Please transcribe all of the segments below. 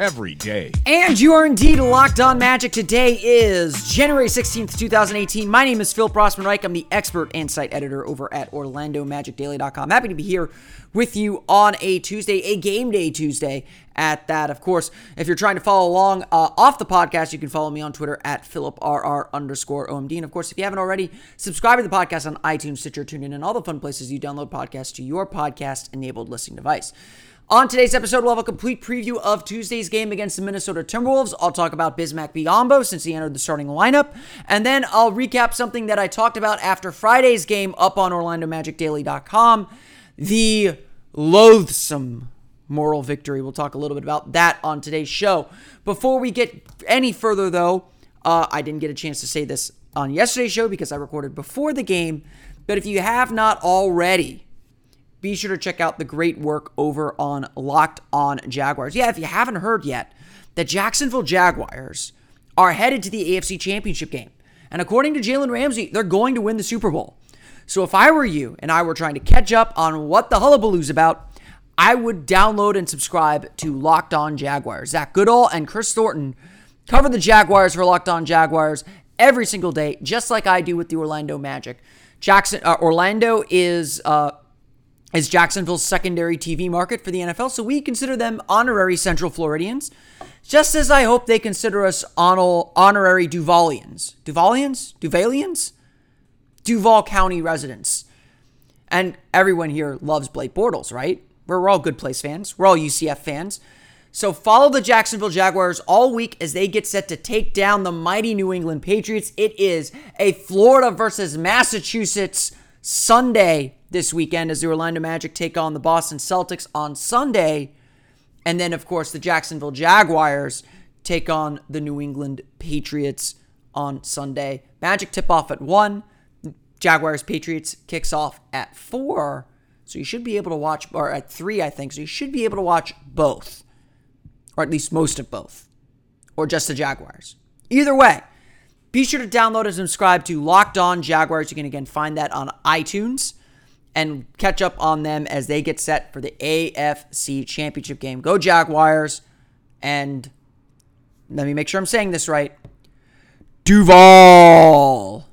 every day. And you are indeed locked on magic. Today is January 16th, 2018. My name is Phil Rossman Reich. I'm the expert and site editor over at OrlandoMagicDaily.com. Happy to be here with you on a Tuesday, a game day Tuesday at that. Of course, if you're trying to follow along uh, off the podcast, you can follow me on Twitter at PhilipRR underscore OMD. And of course, if you haven't already, subscribe to the podcast on iTunes, Stitcher, TuneIn, and all the fun places you download podcasts to your podcast enabled listening device. On today's episode, we'll have a complete preview of Tuesday's game against the Minnesota Timberwolves. I'll talk about Bismack Biyombo since he entered the starting lineup. And then I'll recap something that I talked about after Friday's game up on OrlandoMagicDaily.com. The loathsome moral victory. We'll talk a little bit about that on today's show. Before we get any further, though, uh, I didn't get a chance to say this on yesterday's show because I recorded before the game. But if you have not already, be sure to check out the great work over on Locked On Jaguars. Yeah, if you haven't heard yet, the Jacksonville Jaguars are headed to the AFC Championship game. And according to Jalen Ramsey, they're going to win the Super Bowl. So if I were you and I were trying to catch up on what the hullabaloo's about, I would download and subscribe to Locked On Jaguars. Zach Goodall and Chris Thornton cover the Jaguars for Locked On Jaguars every single day, just like I do with the Orlando Magic. Jackson uh, Orlando is uh, is Jacksonville's secondary TV market for the NFL, so we consider them honorary Central Floridians, just as I hope they consider us honorary Duvalians. Duvalians? Duvalians? Duval County residents. And everyone here loves Blake Bortles, right? We're all good place fans. We're all UCF fans. So follow the Jacksonville Jaguars all week as they get set to take down the mighty New England Patriots. It is a Florida versus Massachusetts Sunday this weekend as the Orlando Magic take on the Boston Celtics on Sunday. And then, of course, the Jacksonville Jaguars take on the New England Patriots on Sunday. Magic tip off at 1. Jaguars Patriots kicks off at 4. So you should be able to watch, or at 3, I think. So you should be able to watch both, or at least most of both, or just the Jaguars. Either way, be sure to download and subscribe to Locked On Jaguars. You can again find that on iTunes and catch up on them as they get set for the AFC Championship game. Go Jaguars. And let me make sure I'm saying this right. Duval.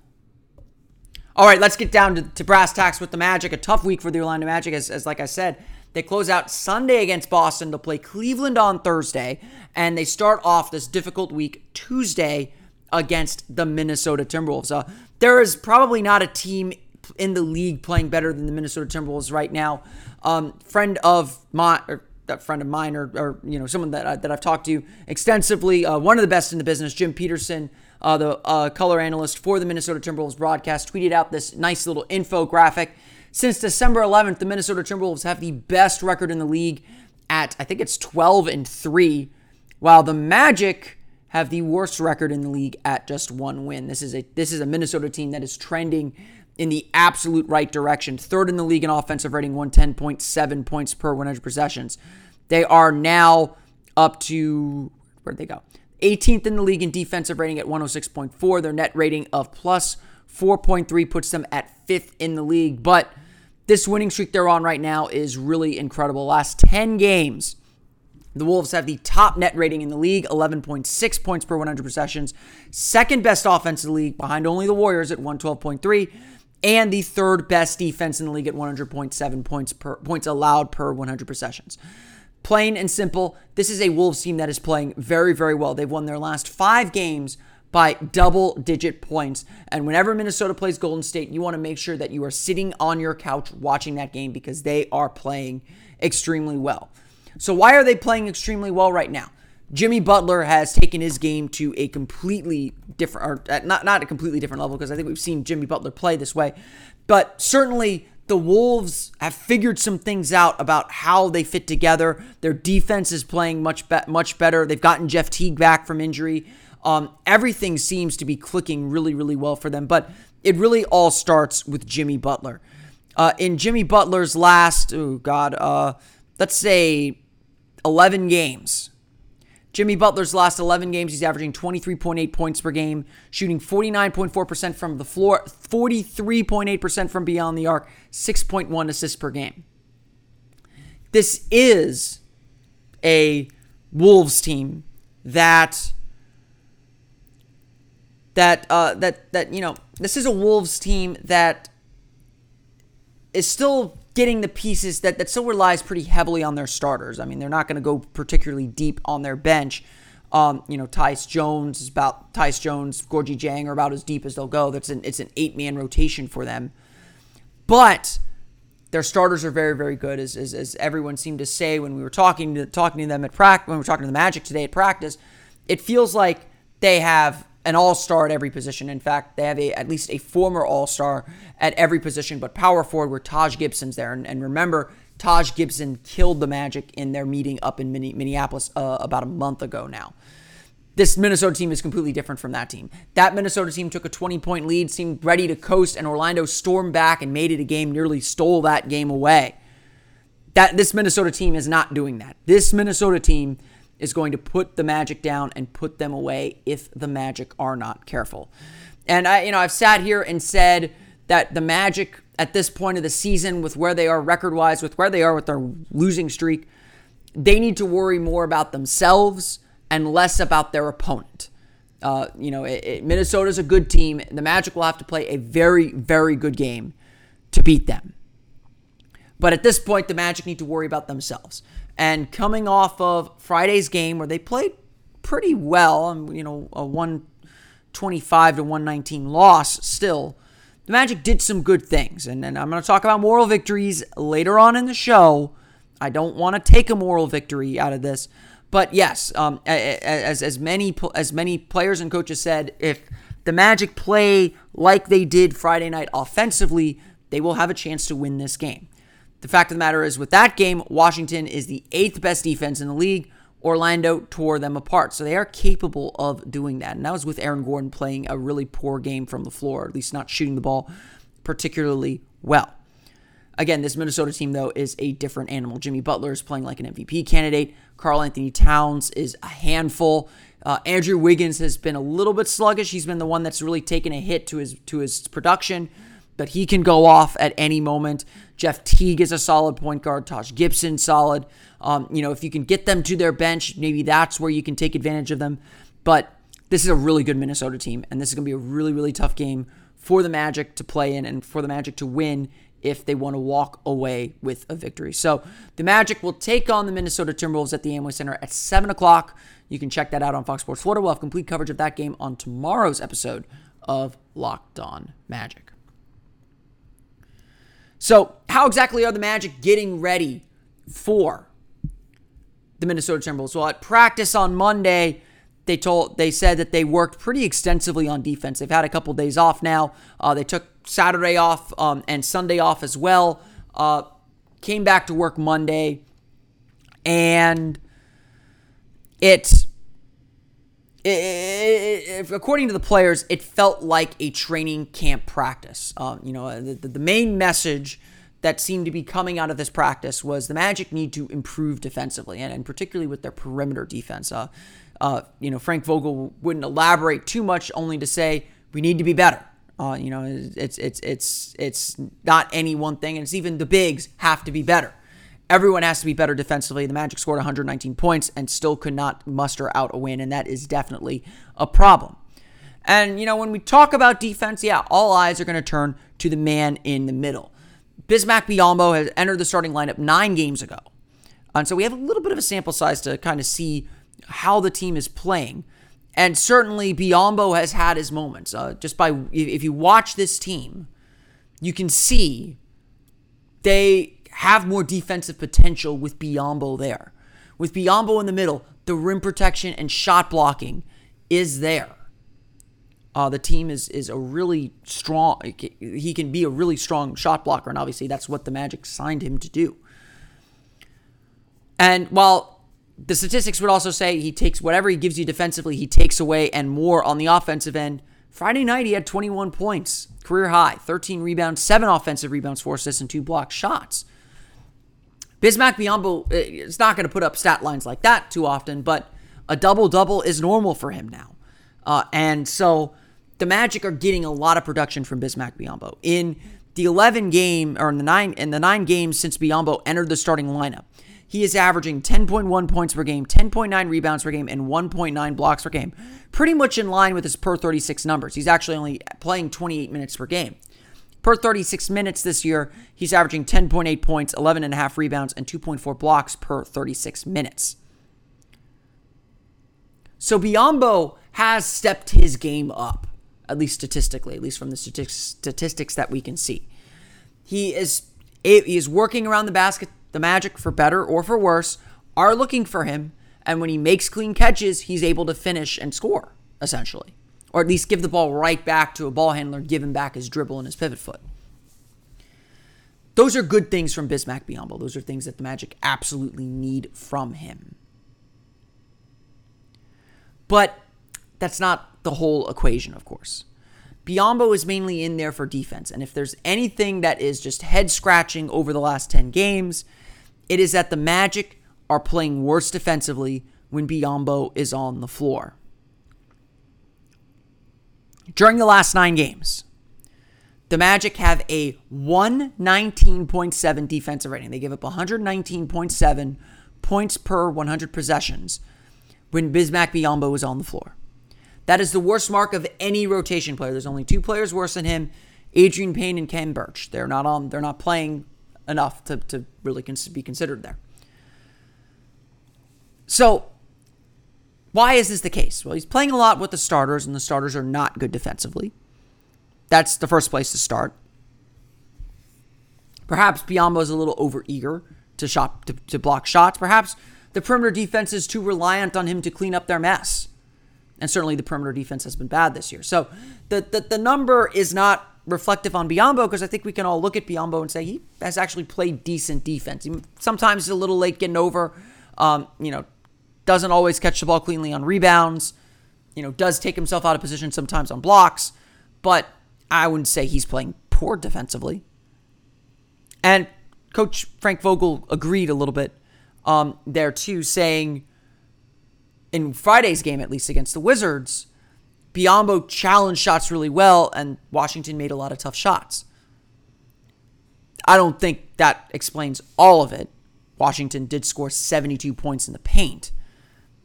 All right, let's get down to, to brass tacks with the Magic. A tough week for the Orlando Magic, as, as like I said. They close out Sunday against Boston to play Cleveland on Thursday, and they start off this difficult week Tuesday against the Minnesota Timberwolves. Uh, there is probably not a team in the league playing better than the Minnesota Timberwolves right now. Um, friend of my, that friend of mine, or, or you know someone that I, that I've talked to extensively, uh, one of the best in the business, Jim Petersen, uh, the uh, color analyst for the Minnesota Timberwolves broadcast, tweeted out this nice little infographic. Since December 11th, the Minnesota Timberwolves have the best record in the league at I think it's 12 and three, while the Magic have the worst record in the league at just one win. This is a this is a Minnesota team that is trending in the absolute right direction. Third in the league in offensive rating, 110.7 points per 100 possessions. They are now up to, where'd they go? 18th in the league in defensive rating at 106.4. Their net rating of plus 4.3 puts them at fifth in the league. But this winning streak they're on right now is really incredible. Last 10 games, the Wolves have the top net rating in the league, 11.6 points per 100 possessions. Second best offense in the league, behind only the Warriors at 112.3 and the third best defense in the league at 100.7 points per points allowed per 100 possessions. Plain and simple, this is a Wolves team that is playing very, very well. They've won their last five games by double digit points. And whenever Minnesota plays Golden State, you want to make sure that you are sitting on your couch watching that game because they are playing extremely well. So, why are they playing extremely well right now? Jimmy Butler has taken his game to a completely different, or not not a completely different level because I think we've seen Jimmy Butler play this way, but certainly the Wolves have figured some things out about how they fit together. Their defense is playing much be- much better. They've gotten Jeff Teague back from injury. Um, everything seems to be clicking really really well for them, but it really all starts with Jimmy Butler. Uh, in Jimmy Butler's last, oh God, uh, let's say 11 games Jimmy Butler's last 11 games, he's averaging 23.8 points per game, shooting 49.4% from the floor, 43.8% from beyond the arc, 6.1 assists per game. This is a Wolves team that that uh, that that you know this is a Wolves team that is still getting the pieces that, that still relies pretty heavily on their starters. I mean, they're not going to go particularly deep on their bench. Um, you know, Tyus Jones is about Tyus Jones, Gorgui Dieng are about as deep as they'll go. That's an it's an eight man rotation for them, but their starters are very very good, as, as, as everyone seemed to say when we were talking to talking to them at practice. When we were talking to the Magic today at practice, it feels like they have an all-star at every position. In fact, they have a at least a former all-star at every position, but power forward where Taj Gibson's there. And, and remember, Taj Gibson killed the Magic in their meeting up in Minneapolis uh, about a month ago now. This Minnesota team is completely different from that team. That Minnesota team took a 20 point lead, seemed ready to coast, and Orlando stormed back and made it a game, nearly stole that game away. That this Minnesota team is not doing that. This Minnesota team is going to put the Magic down and put them away if the Magic are not careful. And I, you know, I've sat here and said that the Magic at this point of the season, with where they are record wise, with where they are with their losing streak, they need to worry more about themselves and less about their opponent. Uh, you know, it, it, Minnesota's a good team. The Magic will have to play a very, very good game to beat them. But at this point, the Magic need to worry about themselves. And coming off of Friday's game where they played pretty well, um, you know, a 125 to 119 loss still, the Magic did some good things. And, and I'm going to talk about moral victories later on in the show. I don't want to take a moral victory out of this. But yes, um, as, as, many, as many players and coaches said, if the Magic play like they did Friday night offensively, they will have a chance to win this game. The fact of the matter is, with that game, Washington is the eighth best defense in the league. Orlando tore them apart. So they are capable of doing that. And that was with Aaron Gordon playing a really poor game from the floor, at least not shooting the ball particularly well. Again, this Minnesota team, though, is a different animal. Jimmy Butler is playing like an MVP candidate. Karl-Anthony Towns is a handful. Uh, Andrew Wiggins has been a little bit sluggish. He's been the one that's really taken a hit to his to his production but he can go off at any moment. Jeff Teague is a solid point guard. Taj Gibson, solid. Um, you know, if you can get them to their bench, maybe that's where you can take advantage of them. But this is a really good Minnesota team, and this is going to be a really, really tough game for the Magic to play in and for the Magic to win if they want to walk away with a victory. So the Magic will take on the Minnesota Timberwolves at the Amway Center at 7 o'clock. You can check that out on Fox Sports Florida. We'll have complete coverage of that game on tomorrow's episode of Locked On Magic. So, how exactly are the Magic getting ready for the Minnesota Timberwolves? Well, at practice on Monday, they told they said that they worked pretty extensively on defense. They've had a couple days off now. Uh, they took Saturday off um, and Sunday off as well. Uh, came back to work Monday, and it's it, according to the players, it felt like a training camp practice. Um, you know, the, the main message that seemed to be coming out of this practice was the Magic need to improve defensively, and, and particularly with their perimeter defense. Uh, uh, you know, Frank Vogel wouldn't elaborate too much, only to say we need to be better. Uh, you know, it's it's it's it's not any one thing, and it's even the bigs have to be better. Everyone has to be better defensively. The Magic scored 119 points and still could not muster out a win, and that is definitely a problem. And, you know, when we talk about defense, yeah, all eyes are going to turn to the man in the middle. Bismack Biyombo has entered the starting lineup nine games ago. And so we have a little bit of a sample size to kind of see how the team is playing. And certainly Biyombo has had his moments. Uh, just by, if you watch this team, you can see they have more defensive potential with Biyombo there. With Biyombo in the middle, the rim protection and shot blocking is there. Uh, the team is is a really strong. He can be a really strong shot blocker, and obviously that's what the Magic signed him to do. And while the statistics would also say he takes whatever he gives you defensively, he takes away and more on the offensive end. Friday night he had 21 points, career high, 13 rebounds, seven offensive rebounds, four assists, and two block shots. Bismack Biyombo is not going to put up stat lines like that too often, but A double double is normal for him now. Uh, and so the Magic are getting a lot of production from Bismack Biyombo. In the 11 game or in the 9 in the 9 games since Biyombo entered the starting lineup, he is averaging 10.1 points per game, 10.9 rebounds per game, and 1.9 blocks per game. Pretty much in line with his per 36 numbers. He's actually only playing 28 minutes per game. Per 36 minutes this year, he's averaging 10.8 points, 11.5 rebounds, and 2.4 blocks per 36 minutes. So Biyombo has stepped his game up, at least statistically, at least from the statistics that we can see. He is he is working around the basket the Magic, for better or for worse, are looking for him. And when he makes clean catches, he's able to finish and score, essentially. Or at least give the ball right back to a ball handler, give him back his dribble and his pivot foot. Those are good things from Bismack Biyombo. Those are things that the Magic absolutely need from him. But that's not the whole equation, of course. Biyombo is mainly in there for defense. And if there's anything that is just head scratching over the last 10 games, it is that the Magic are playing worse defensively when Biyombo is on the floor. During the last nine games, the Magic have a 119.7 defensive rating. They give up 119.7 points per 100 possessions when Bismack Biyombo is on the floor. That is the worst mark of any rotation player. There's only two players worse than him, Adreian Payne and Khem Birch. They're not on. They're not playing enough to, to really be considered there. So, why is this the case? Well, he's playing a lot with the starters, and the starters are not good defensively. That's the first place to start. Perhaps Biyombo is a little overeager to shot to, to block shots. Perhaps the perimeter defense is too reliant on him to clean up their mess. And certainly the perimeter defense has been bad this year. So the the, the number is not reflective on Biyombo because I think we can all look at Biyombo and say he has actually played decent defense. He, sometimes he's a little late getting over. Um, you know, doesn't always catch the ball cleanly on rebounds. You know, does take himself out of position sometimes on blocks, but I wouldn't say he's playing poor defensively. And Coach Frank Vogel agreed a little bit um, there too, saying in Friday's game at least against the Wizards Biyombo challenged shots really well, and Washington made a lot of tough shots. I don't think that explains all of it. Washington did score 72 points in the paint.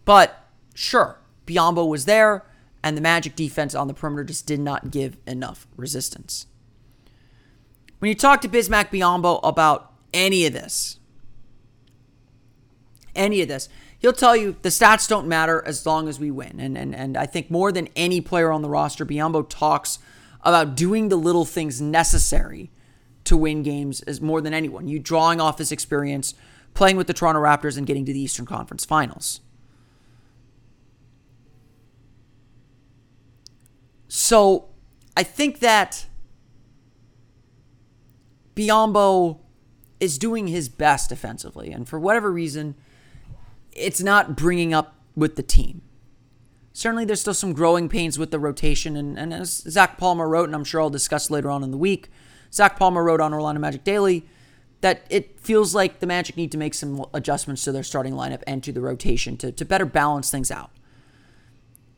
But sure, Biyombo was there, and the Magic defense on the perimeter just did not give enough resistance. When you talk to Bismack Biyombo about any of this, any of this, he'll tell you the stats don't matter as long as we win. And and and I think more than any player on the roster, Biyombo talks about doing the little things necessary to win games as more than anyone. You drawing off his experience playing with the Toronto Raptors and getting to the Eastern Conference Finals. So, I think that Biyombo is doing his best defensively, and for whatever reason, it's not bringing up with the team. Certainly, there's still some growing pains with the rotation, and, and as Zach Palmer wrote, and I'm sure I'll discuss later on in the week, Zach Palmer wrote on Orlando Magic Daily that it feels like the Magic need to make some adjustments to their starting lineup and to the rotation to, to better balance things out.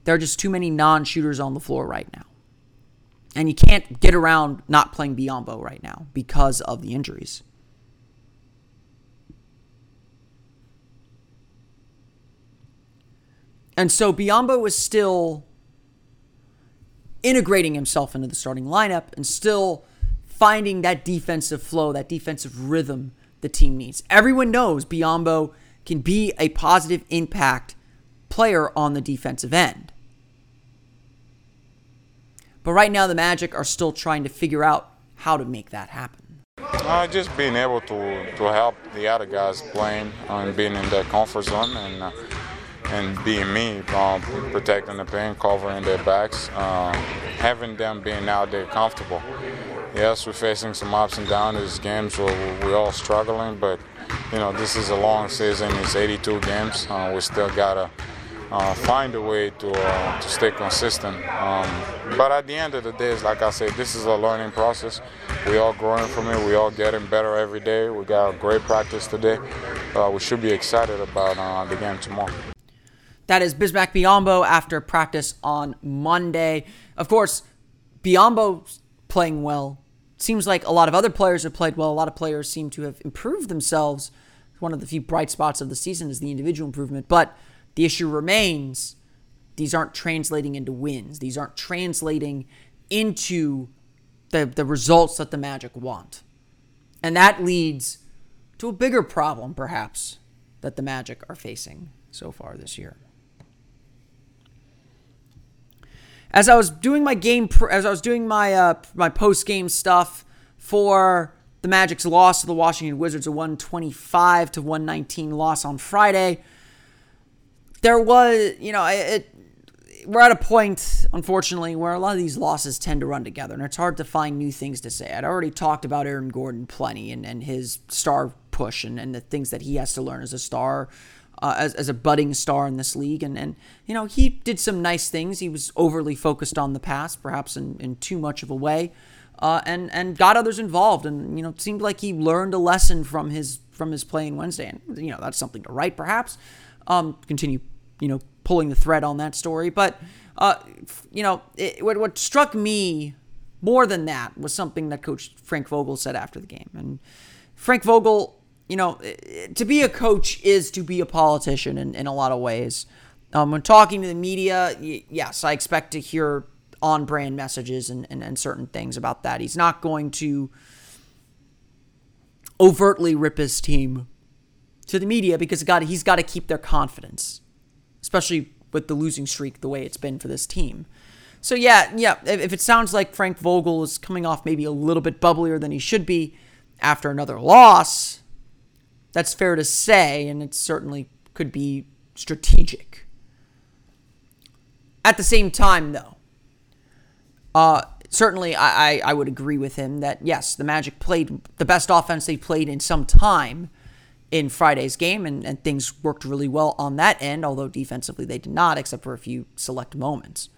There are just too many non shooters on the floor right now. And you can't get around not playing Biyombo right now because of the injuries. And so Biyombo is still integrating himself into the starting lineup and still finding that defensive flow, that defensive rhythm the team needs. Everyone knows Biyombo can be a positive impact player on the defensive end. But right now, the Magic are still trying to figure out how to make that happen. Uh, just being able to, to help the other guys playing and being in their comfort zone and uh, and being me, um, protecting the paint, covering their backs, um, having them being out there comfortable. Yes, we're facing some ups and downs. There's games where we're all struggling, but you know this is a long season. It's 82 games. Uh, we still gotta uh, find a way to uh, to stay consistent. Um, but at the end of the day, it's like I said, this is a learning process. We all growing from it. We all getting better every day. We got a great practice today. Uh, we should be excited about uh, the game tomorrow. That is Bismack Biyombo after practice on Monday. Of course, Biyombo playing well. Seems like a lot of other players have played well. A lot of players seem to have improved themselves. One of the few bright spots of the season is the individual improvement. But the issue remains these aren't translating into wins. These aren't translating into the, the results that the Magic want. And that leads to a bigger problem, perhaps, that the Magic are facing so far this year. As I was doing my game, as I was doing my uh, my post game stuff for the Magic's loss to the Washington Wizards, a 125 to 119 loss on Friday, there was, you know, it, we're at a point, unfortunately, where a lot of these losses tend to run together, and it's hard to find new things to say. I'd already talked about Aaron Gordon plenty and, and his star push and, and the things that he has to learn as a star, uh, as, as a budding star in this league. And, and, you know, he did some nice things. He was overly focused on the past, perhaps in, in too much of a way, uh, and, and got others involved. And, you know, it seemed like he learned a lesson from his from his playing Wednesday. And, you know, that's something to write, perhaps. Um, continue, you know, pulling the thread on that story. But, uh, you know, it, what, what struck me more than that was something that Coach Frank Vogel said after the game. And Frank Vogel, you know, to be a coach is to be a politician in, in a lot of ways. Um, when talking to the media, yes, I expect to hear on brand messages and, and, and certain things about that. He's not going to overtly rip his team to the media because God, he's got to keep their confidence especially with the losing streak the way it's been for this team. So yeah, yeah, if it sounds like Frank Vogel is coming off maybe a little bit bubblier than he should be after another loss, that's fair to say, and it certainly could be strategic. At the same time, though, uh, certainly I, I, I would agree with him that yes, the Magic played the best offense they played in some time in Friday's game, and, and things worked really well on that end, although defensively they did not, except for a few select moments.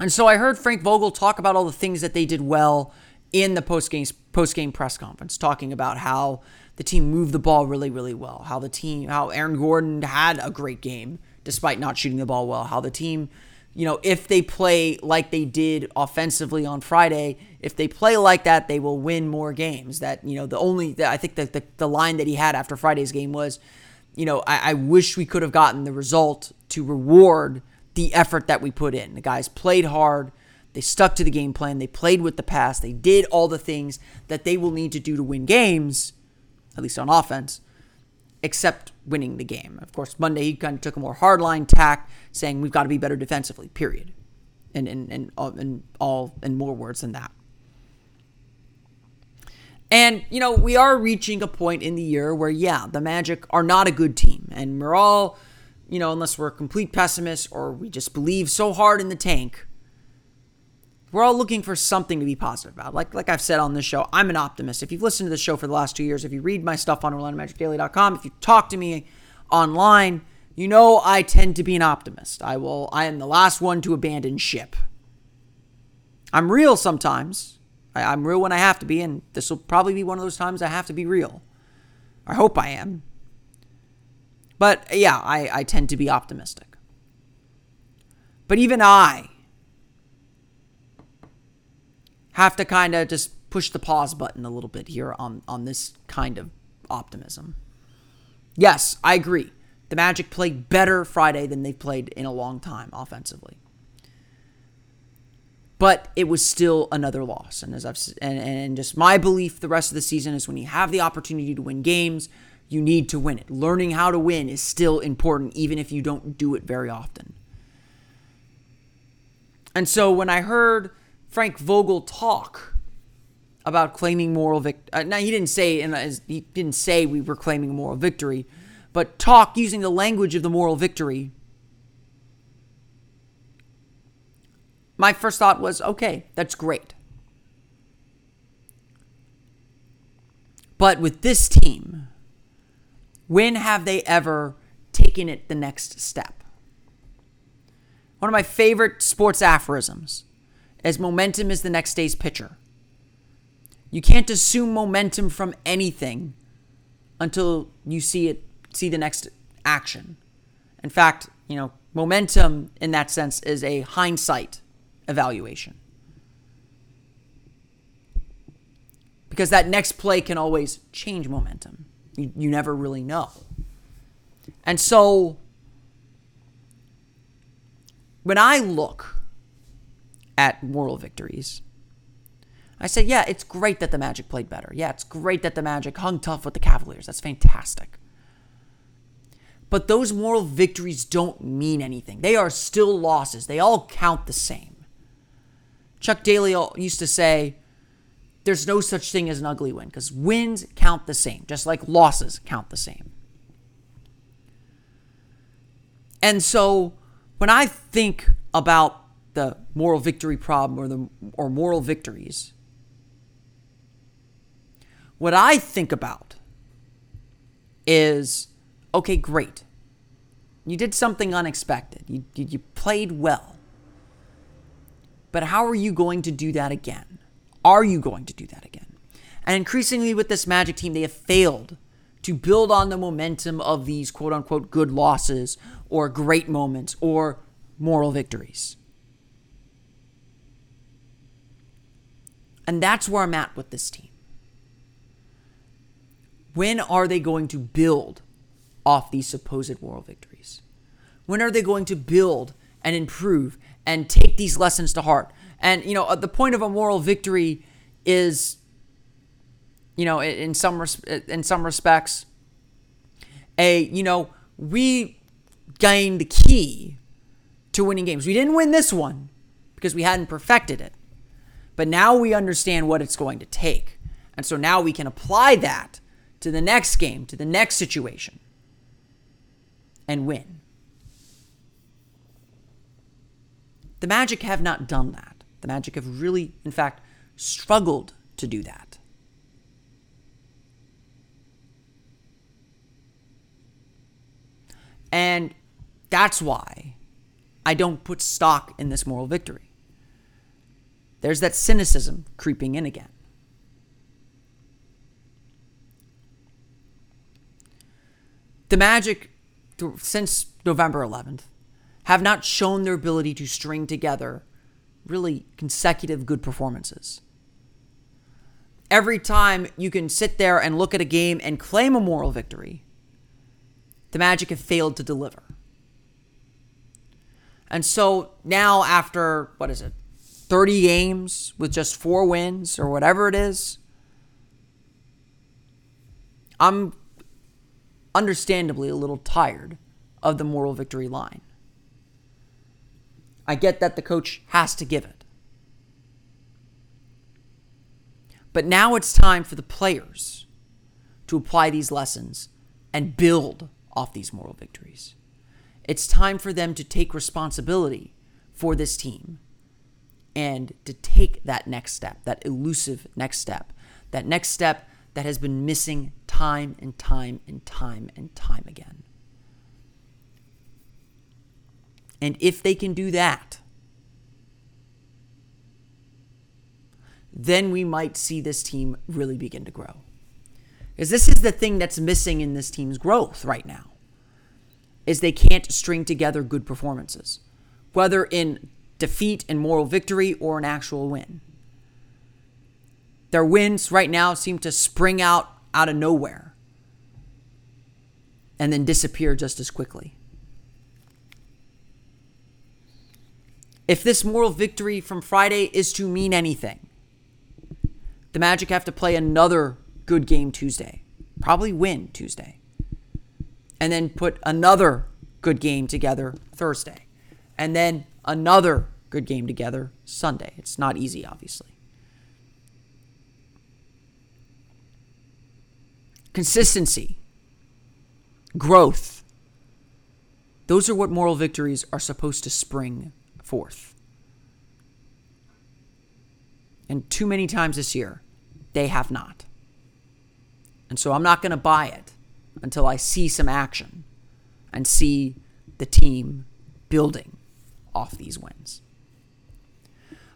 And so I heard Frank Vogel talk about all the things that they did well in the post-game post-game press conference, talking about how the team moved the ball really, really well, how the team, how Aaron Gordon had a great game despite not shooting the ball well, how the team you know, if they play like they did offensively on Friday, if they play like that, they will win more games. That, you know, the only, I think that the, the line that he had after Friday's game was, you know, I, I wish we could have gotten the result to reward the effort that we put in. The guys played hard. They stuck to the game plan. They played with the pass. They did all the things that they will need to do to win games, at least on offense except winning the game. Of course, Monday he kind of took a more hardline tack, saying we've got to be better defensively. Period. And and and all, and all and more words than that. And you know we are reaching a point in the year where yeah, the Magic are not a good team, and we're all, you know, unless we're complete pessimists or we just believe so hard in the tank we're all looking for something to be positive about. Like like I've said on this show, I'm an optimist. If you've listened to the show for the last two years, if you read my stuff on OrlandoMagicDaily.com, if you talk to me online, you know I tend to be an optimist. I will. I am the last one to abandon ship. I'm real sometimes. I, I'm real when I have to be, and this will probably be one of those times I have to be real. I hope I am. But yeah, I, I tend to be optimistic. But even I have to kind of just push the pause button a little bit here on, on this kind of optimism. Yes, I agree. The Magic played better Friday than they've played in a long time offensively. But it was still another loss. And as I've and, and just my belief the rest of the season is when you have the opportunity to win games, you need to win it. Learning how to win is still important, even if you don't do it very often. And so when I heard Frank Vogel talk about claiming moral victory. Uh, now he didn't say, and he didn't say we were claiming moral victory, but talk using the language of the moral victory. My first thought was, okay, that's great. But with this team, when have they ever taken it the next step? One of my favorite sports aphorisms as momentum is the next day's pitcher. You can't assume momentum from anything until you see it see the next action. In fact, you know, momentum in that sense is a hindsight evaluation. Because that next play can always change momentum. You, you never really know. And so when I look at moral victories, I said, yeah, it's great that the Magic played better. Yeah, it's great that the Magic hung tough with the Cavaliers. That's fantastic. But those moral victories don't mean anything. They are still losses. They all count the same. Chuck Daly used to say, there's no such thing as an ugly win because wins count the same, just like losses count the same. And so when I think about the moral victory problem or the or moral victories, what I think about is okay, great. You did something unexpected. You, you played well. But how are you going to do that again? Are you going to do that again? And increasingly with this Magic team, they have failed to build on the momentum of these quote unquote good losses or great moments or moral victories. And that's where I'm at with this team. When are they going to build off these supposed moral victories? When are they going to build and improve and take these lessons to heart? And, you know, uh, the point of a moral victory is, you know, in some, in some respects, a, you know, we gained the key to winning games. We didn't win this one because we hadn't perfected it. But now we understand what it's going to take. And so now we can apply that to the next game, to the next situation, and win. The Magic have not done that. The Magic have really, in fact, struggled to do that. And that's why I don't put stock in this moral victory. There's that cynicism creeping in again. The Magic, since November 11th, have not shown their ability to string together really consecutive good performances. Every time you can sit there and look at a game and claim a moral victory, the Magic have failed to deliver. And so now, after what is it, 30 games with just four wins or whatever it is, I'm understandably a little tired of the moral victory line. I get that the coach has to give it. But now it's time for the players to apply these lessons and build off these moral victories. It's time for them to take responsibility for this team and to take that next step, that elusive next step, that next step that has been missing time and time and time and time again. And if they can do that, then we might see this team really begin to grow. Because this is the thing that's missing in this team's growth right now. Is they can't string together good performances, whether in defeat and moral victory or an actual win. Their wins right now seem to spring out out of nowhere and then disappear just as quickly. If this moral victory from Friday is to mean anything, the Magic have to play another good game Tuesday, probably win Tuesday, and then put another good game together Thursday, and then another good game together Sunday. It's not easy, obviously. Consistency, growth. Those are what moral victories are supposed to spring forth. And too many times this year, they have not. And so I'm not going to buy it until I see some action and see the team building off these wins.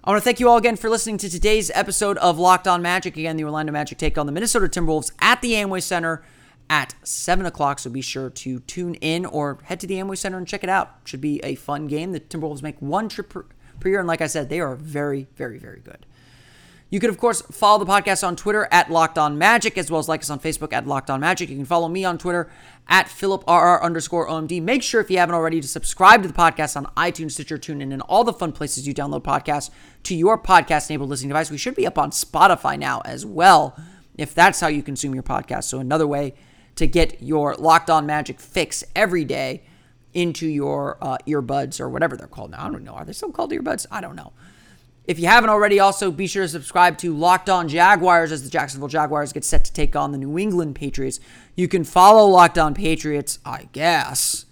I want to thank you all again for listening to today's episode of Locked On Magic. Again, the Orlando Magic take on the Minnesota Timberwolves at the Amway Center at 7 o'clock. So be sure to tune in or head to the Amway Center and check it out. Should be a fun game. The Timberwolves make one trip per, per year. And like I said, they are very, very, very good. You can, of course, follow the podcast on Twitter at Locked On Magic, as well as like us on Facebook at Locked On Magic. You can follow me on Twitter at PhilipRR underscore OMD. Make sure, if you haven't already, to subscribe to the podcast on iTunes, Stitcher, TuneIn, and all the fun places you download podcasts to your podcast-enabled listening device. We should be up on Spotify now as well, if that's how you consume your podcast. So another way to get your Locked On Magic fix every day into your uh, earbuds or whatever they're called now. I don't know. Are they still called earbuds? I don't know. If you haven't already, also be sure to subscribe to Locked On Jaguars as the Jacksonville Jaguars get set to take on the New England Patriots. You can follow Locked On Patriots, I guess,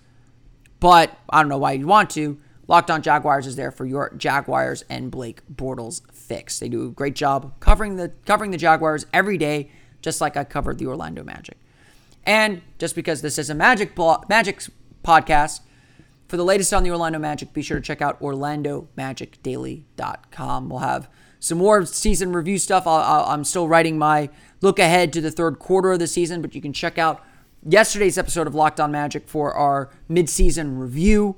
but I don't know why you'd want to. Locked On Jaguars is there for your Jaguars and Blake Bortles fix. They do a great job covering the covering the Jaguars every day, just like I covered the Orlando Magic. And just because this is a Magic Magic podcast, for the latest on the Orlando Magic, be sure to check out OrlandoMagicDaily.com. We'll have some more season review stuff. i am still writing my look ahead to the third quarter of the season, but you can check out yesterday's episode of Locked On Magic for our midseason review.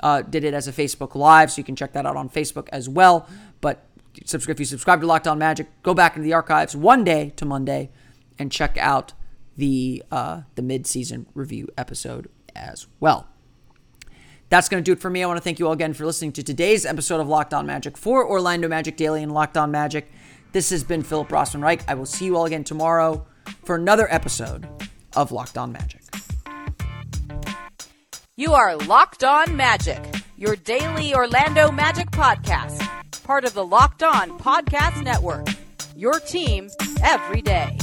Uh, did it as a Facebook Live, so you can check that out on Facebook as well. But subscribe if you subscribe to Locked On Magic, go back into the archives one day to Monday and check out the uh, the midseason review episode as well. That's going to do it for me. I want to thank you all again for listening to today's episode of Locked On Magic for Orlando Magic Daily and Locked On Magic. This has been Philip Rossman Reich. I will see you all again tomorrow for another episode of Locked On Magic. You are Locked On Magic, your daily Orlando Magic podcast, part of the Locked On Podcast Network. Your team every day.